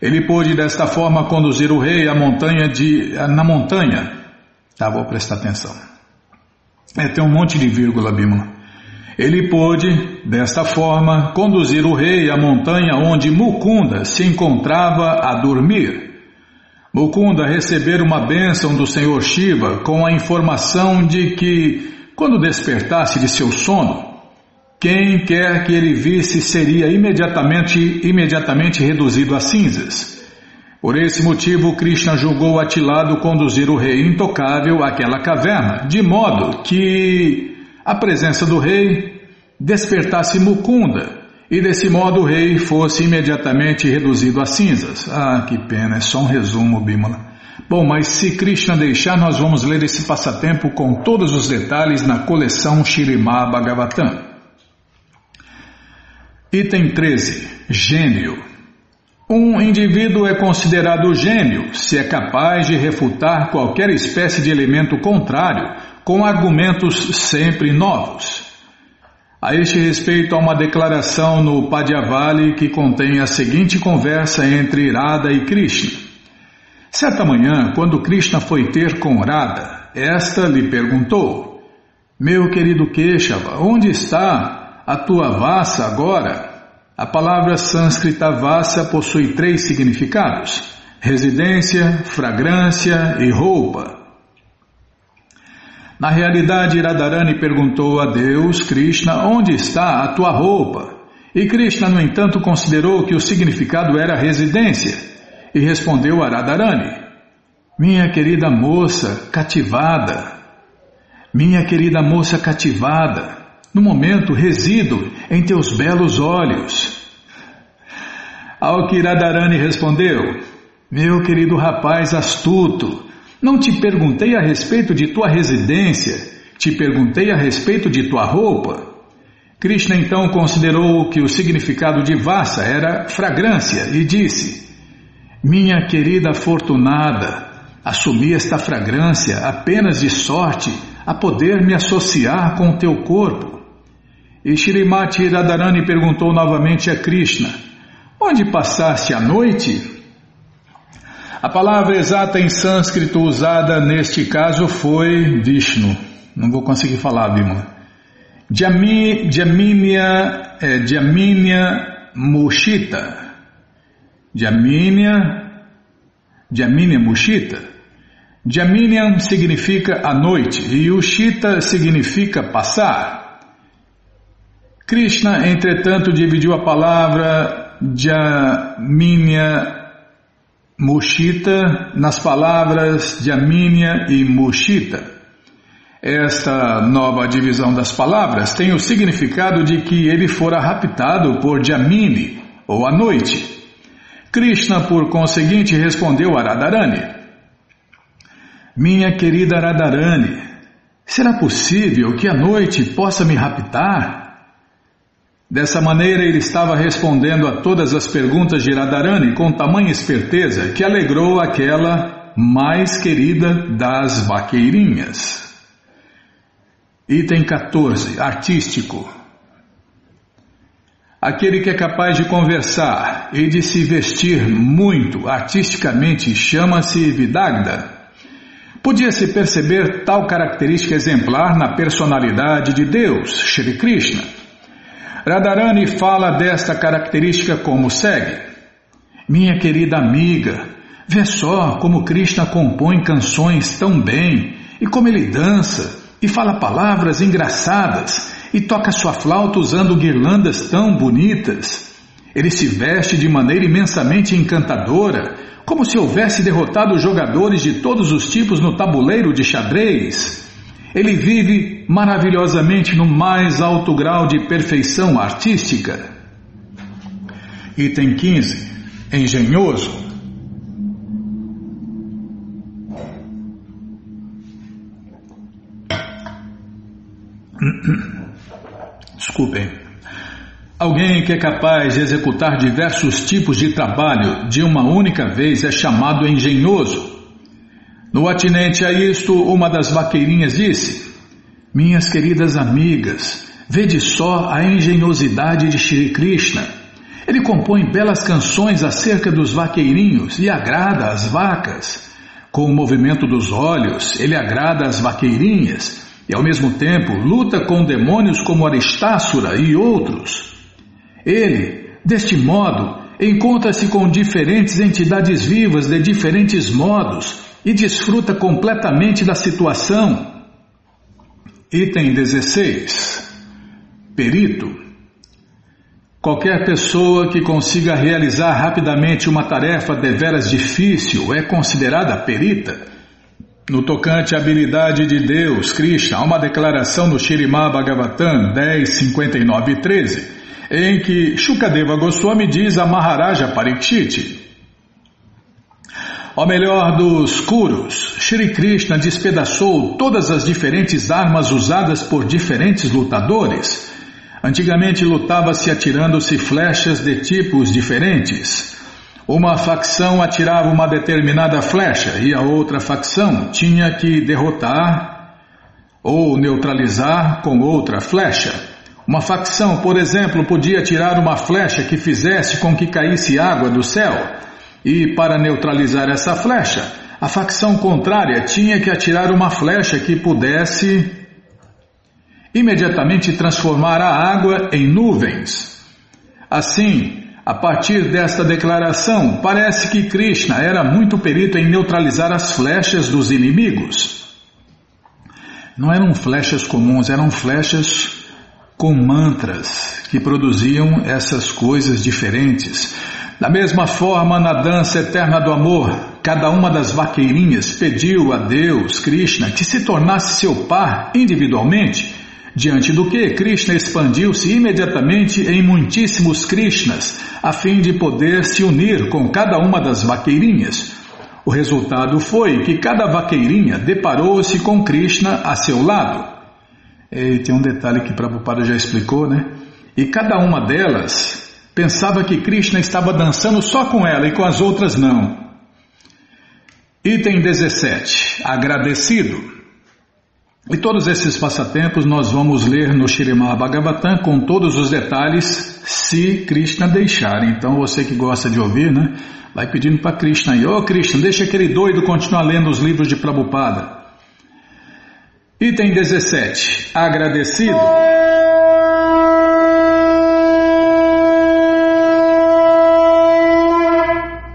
Ele pôde desta forma conduzir o rei à montanha de na montanha. Tá, vou prestar atenção. É, tem um monte de vírgula, Bima. Ele pôde, desta forma, conduzir o rei à montanha onde Mukunda se encontrava a dormir. Mukunda receber uma bênção do Senhor Shiva com a informação de que, quando despertasse de seu sono, quem quer que ele visse seria imediatamente, imediatamente reduzido a cinzas. Por esse motivo, Krishna julgou atilado conduzir o rei intocável àquela caverna, de modo que a presença do rei despertasse Mukunda, e desse modo o rei fosse imediatamente reduzido a cinzas. Ah, que pena, é só um resumo, Bimala. Bom, mas se Krishna deixar, nós vamos ler esse passatempo com todos os detalhes na coleção Shirimá Bhagavatam. Item 13. Gênio. Um indivíduo é considerado gênio se é capaz de refutar qualquer espécie de elemento contrário com argumentos sempre novos. A este respeito, há uma declaração no Padyavali que contém a seguinte conversa entre Radha e Krishna. Certa manhã, quando Krishna foi ter com Radha, esta lhe perguntou: Meu querido Keshava, onde está a tua vassa agora? A palavra sânscrita vassa possui três significados: residência, fragrância e roupa. Na realidade, Radharani perguntou a Deus, Krishna, onde está a tua roupa? E Krishna, no entanto, considerou que o significado era residência e respondeu a Radharani: Minha querida moça cativada, minha querida moça cativada, no momento resido em teus belos olhos. Ao que Radharani respondeu: Meu querido rapaz astuto, não te perguntei a respeito de tua residência, te perguntei a respeito de tua roupa. Krishna então considerou que o significado de vassa era fragrância e disse: Minha querida afortunada, assumi esta fragrância apenas de sorte a poder me associar com o teu corpo. E Shrimati Radharani perguntou novamente a Krishna: Onde passaste a noite? A palavra exata em sânscrito usada neste caso foi Vishnu. Não vou conseguir falar. Jami, Jaminia, é, Jaminia Mushita. Jaminia, Jaminia Mushita. Jaminia significa a noite e Ushita significa passar. Krishna, entretanto, dividiu a palavra Jaminia Mushita nas palavras Jamínia e Mushita. Esta nova divisão das palavras tem o significado de que ele fora raptado por Jamini, ou a noite. Krishna, por conseguinte, respondeu a Radharani: Minha querida Radharani, será possível que a noite possa me raptar? Dessa maneira, ele estava respondendo a todas as perguntas de Radharani com tamanha esperteza que alegrou aquela mais querida das vaqueirinhas. Item 14. Artístico. Aquele que é capaz de conversar e de se vestir muito artisticamente chama-se Vidagda. Podia-se perceber tal característica exemplar na personalidade de Deus, Shri Krishna. Radharani fala desta característica como segue: Minha querida amiga, vê só como Krishna compõe canções tão bem, e como ele dança, e fala palavras engraçadas, e toca sua flauta usando guirlandas tão bonitas. Ele se veste de maneira imensamente encantadora, como se houvesse derrotado jogadores de todos os tipos no tabuleiro de xadrez. Ele vive maravilhosamente no mais alto grau de perfeição artística. Item 15. Engenhoso. Desculpem. Alguém que é capaz de executar diversos tipos de trabalho de uma única vez é chamado engenhoso. No atinente a isto, uma das vaqueirinhas disse: Minhas queridas amigas, vede só a engenhosidade de Shri Krishna. Ele compõe belas canções acerca dos vaqueirinhos e agrada as vacas. Com o movimento dos olhos, ele agrada as vaqueirinhas e, ao mesmo tempo, luta com demônios como Aristássura e outros. Ele, deste modo, encontra-se com diferentes entidades vivas de diferentes modos e desfruta completamente da situação. Item 16. Perito. Qualquer pessoa que consiga realizar rapidamente uma tarefa deveras difícil é considerada perita. No tocante à habilidade de Deus, Krishna, há uma declaração no Shirimá Bhagavatam 10, 59 e 13, em que Shukadeva Goswami diz a Maharaja Parikshit, Ó melhor dos Kurus, Shri Krishna despedaçou todas as diferentes armas usadas por diferentes lutadores. Antigamente lutava-se atirando-se flechas de tipos diferentes. Uma facção atirava uma determinada flecha e a outra facção tinha que derrotar ou neutralizar com outra flecha. Uma facção, por exemplo, podia atirar uma flecha que fizesse com que caísse água do céu. E para neutralizar essa flecha, a facção contrária tinha que atirar uma flecha que pudesse imediatamente transformar a água em nuvens. Assim, a partir desta declaração, parece que Krishna era muito perito em neutralizar as flechas dos inimigos. Não eram flechas comuns, eram flechas com mantras que produziam essas coisas diferentes. Da mesma forma, na dança eterna do amor, cada uma das vaqueirinhas pediu a Deus, Krishna, que se tornasse seu par individualmente, diante do que Krishna expandiu-se imediatamente em muitíssimos Krishnas, a fim de poder se unir com cada uma das vaqueirinhas. O resultado foi que cada vaqueirinha deparou-se com Krishna a seu lado. E tem um detalhe que Prabhupada já explicou, né? E cada uma delas Pensava que Krishna estava dançando só com ela e com as outras não. Item 17. Agradecido. E todos esses passatempos nós vamos ler no Shirimá Bhagavatam com todos os detalhes, se Krishna deixar. Então você que gosta de ouvir, né? Vai pedindo para Krishna aí, ô oh, Krishna, deixa aquele doido continuar lendo os livros de Prabhupada. Item 17. Agradecido.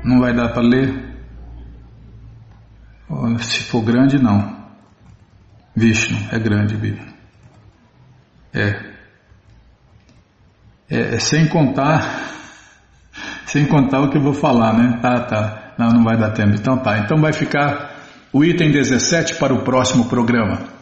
Não vai dar para ler? Se for grande, não. Vishnu é grande, Bíblia. É. é. É sem contar, sem contar o que eu vou falar, né? Tá, tá. Não, não vai dar tempo. Então tá. Então vai ficar o item 17 para o próximo programa.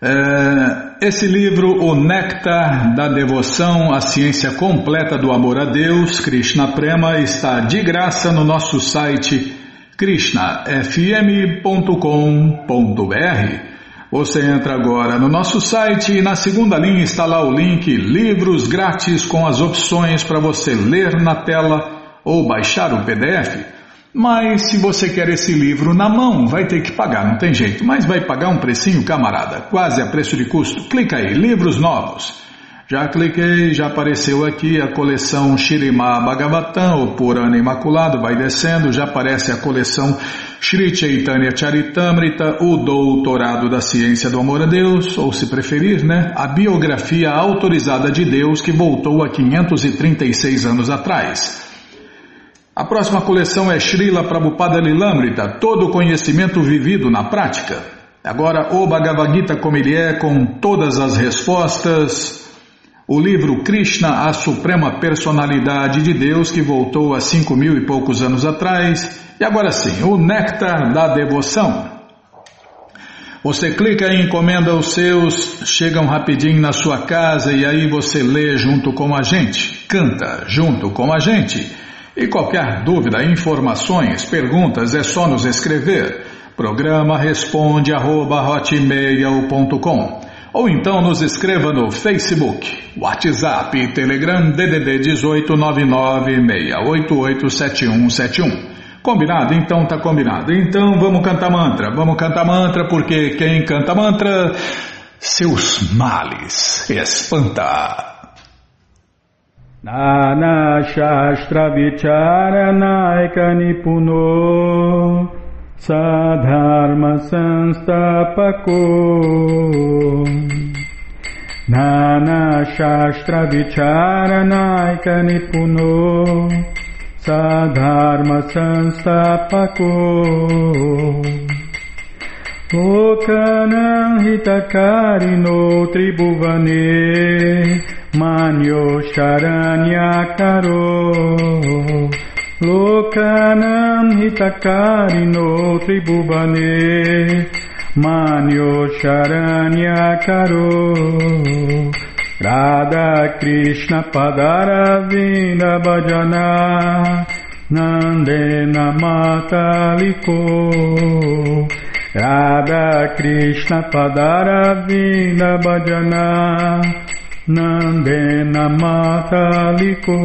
É, esse livro, O Néctar da Devoção, a Ciência Completa do Amor a Deus, Krishna Prema, está de graça no nosso site krishnafm.com.br. Você entra agora no nosso site e na segunda linha está lá o link Livros Grátis com as opções para você ler na tela ou baixar o PDF. Mas se você quer esse livro na mão, vai ter que pagar, não tem jeito. Mas vai pagar um precinho, camarada, quase a preço de custo. Clica aí, livros novos. Já cliquei, já apareceu aqui a coleção Shirima Bhagavatam, o Purana Imaculado, vai descendo, já aparece a coleção Shri Chaitanya Charitamrita, o Doutorado da Ciência do Amor a Deus, ou se preferir, né, a biografia autorizada de Deus que voltou a 536 anos atrás. A próxima coleção é Srila Prabhupada Lilamrita, todo o conhecimento vivido na prática. Agora, o Bhagavad Gita como ele é, com todas as respostas. O livro Krishna, a Suprema Personalidade de Deus, que voltou há cinco mil e poucos anos atrás. E agora sim, o Néctar da Devoção. Você clica e encomenda os seus, chegam rapidinho na sua casa e aí você lê junto com a gente, canta junto com a gente. E qualquer dúvida, informações, perguntas é só nos escrever. Programa responde arroba, ou então nos escreva no Facebook, WhatsApp, Telegram DDD 18996887171. Combinado? Então tá combinado. Então vamos cantar mantra. Vamos cantar mantra porque quem canta mantra seus males espanta. नानाशास्त्रविचारनायकनिपुनो सधर्मसंस्थापको नानाशास्त्रविचारनायकनिपुनो सधर्मसंस्थापको लोकनहितकारिणो त्रिभुवने Manyo Sharanyakaro Lokanam Hitakarino Tribhubane Manyo Sharanyakaro Radha Krishna Padaravinda Bhajana Nandena Mataliko Radha Krishna Padaravinda Bhajana Nandena Mataliko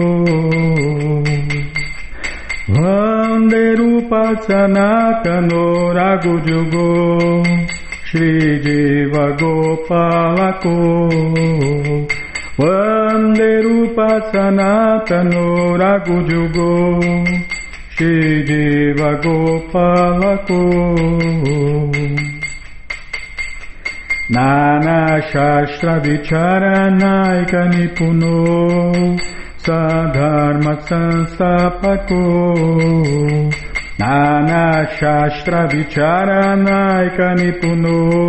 Vanderupa Sanatano Ragujugo Shri Jiva Gopalako Vanderupa Sanatano Ragujugo Shri Jiva Gopalako Nana Shastra Vicharanaika Nipuno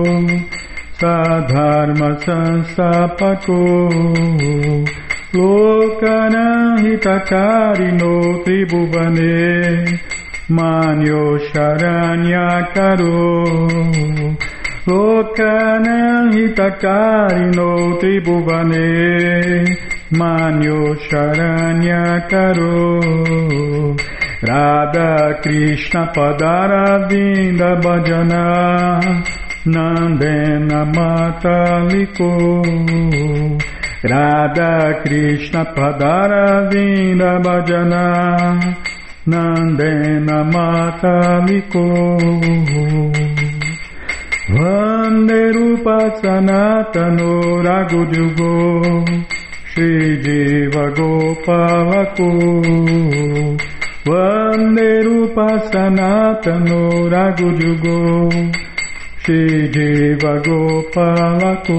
Sadharma Sanstapako Nana Shastra Vicharanaika Nipuno Sadharma Sanstapako Lokanahitakari Tribhuvane Manyo Sharanyakaro Lokana hitakarino tribhuvane Manyo Sharanya Karo Radha Krishna Padara Vinda Bhajana Nandena Mataliko Radha Krishna Padara Vinda Bhajana Nandena Mataliko Vanderupa Sanatano Ragujugo Shri Jiva Gopalako. Vanderupa Sanatano Ragujugo Shri Jiva Gopalako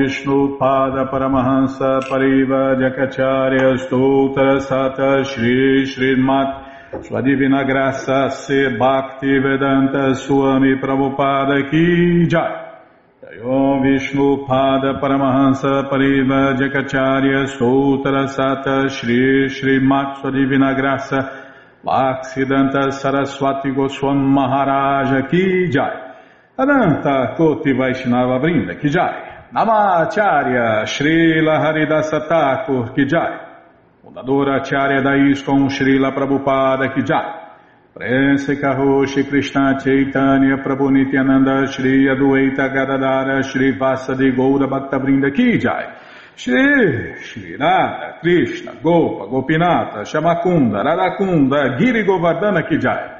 Vishnu Pada Paramahansa Pariva Jakacharya Stoutra Sata Shri Srimat Sua Divina Graça Se Bhakti Vedanta Swami Prabhupada Ki Jai. Om Vishnu Pada Paramahansa Pariva Jakacharya Stoutra Sata Shri Srimat Sua Divina Graça Bhaksidanta Saraswati Goswam Maharaja Ki Jai. Ananta Koti Vaishnava Brinda Ki Jai Namacharya Srila Haridasa Thakur Kijai, fundadora Acharya da ISKCON Srila Prabhupada Kijai, Prense Karoshi Krishna Chaitanya Prabhu Nityananda Shri Adueita Gadadara Shri Vasadi Goura Bhaktavrinda Kijai, Shri Shri Radha Krishna Gopa Gopinata Shamakunda Radakunda Giri Govardhana Kijai,